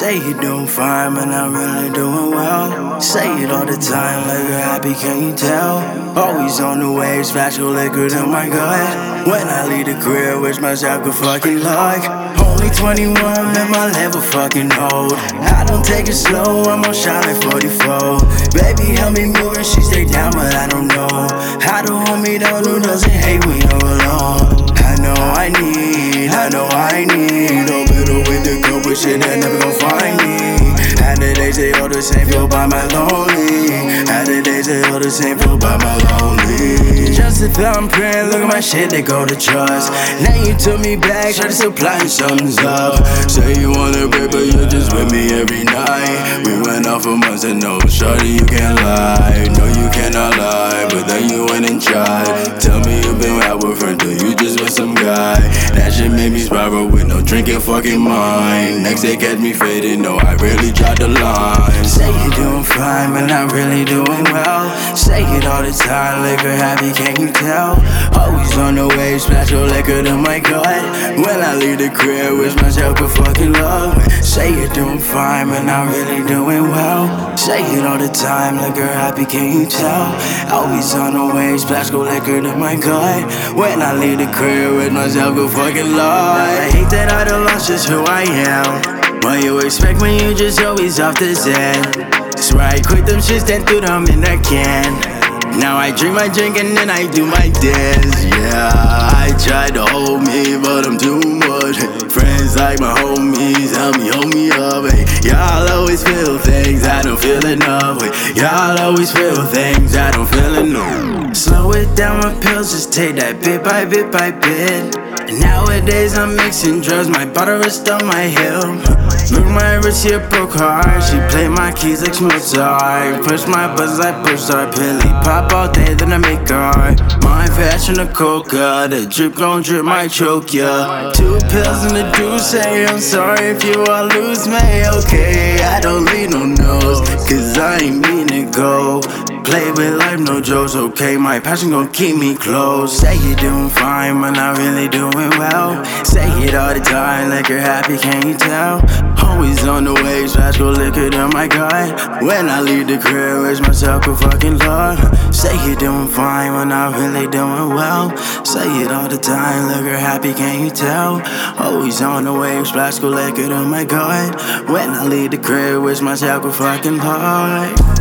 Say you're doing fine, but not really doing well. Say it all the time, like you're happy, can you tell? Always on the splash your liquor in my gut. When I leave the crib, wish myself could fucking luck. Only 21, let my level fucking hold. I don't take it slow, I'm on shot like 44. Baby, help me move and she stay down, but I don't know. How to hold me down, who doesn't hate when you're alone? I know I need, I know I need. A little with the good, but shit never days they all the same, feel by my lonely. How the days they all the same, feel by my lonely. Just if I'm praying, look at my shit, they go to trust. Now you took me back, try to supply something's up. Say you wanna break, but you're just with me every night. We went off for months and no, shorty, you can't lie. No, you cannot lie, but then you went and tried. Tell me you've been out with friends, till you just with some guy. That shit made me spiral with drinking fucking mind. Next they catch me fading, no, I really tried the line. Say you're doing fine, but not really doing well. Say it all the time, liquor happy, can you tell? Always on the way, splash your liquor to my gut. When I leave the crib, wish myself could fucking love. Say you're doing fine, but not really doing well. Say it all the time, liquor happy, can you tell? Always on the way, splash go liquor to my gut. When I leave the crib, wish myself could fucking love. I hate that I done lost just who I am. What you expect when you just always off the zen? That's why I quit them shits, then threw them in a can. Now I drink my drink and then I do my dance. Yeah, I tried to hold me, but I'm too much. Friends like my homies, help me, hold me up. Hey, y'all always feel things I don't feel enough. Hey, y'all always feel things I don't feel enough. Slow it down with pills, just take that bit by bit by bit. And nowadays I'm mixing drugs, my bottle is on my hip. Look my wrist here broke hard. She play my keys like Mozart. Push my buttons like push start. Pilly pop all day, then I make art. My fashion a coca, the drip gon' drip might choke ya. Two pills in the juice, say I'm sorry if you all lose me. Okay, I don't leave no nose, cause I ain't mean to go. Play with life, no jokes, okay? My passion gon' keep me close. Say you're doing fine, but not really doing well. Say it all the time, like you're happy, can you tell? Always on the way, splash go liquor to my gut. When I leave the crib, wish myself a fucking love. Say you're doing fine, but not really doing well. Say it all the time, look you're happy, can you tell? Always on the way, splash go liquor to my gut. When I leave the crib, wish myself a fucking love.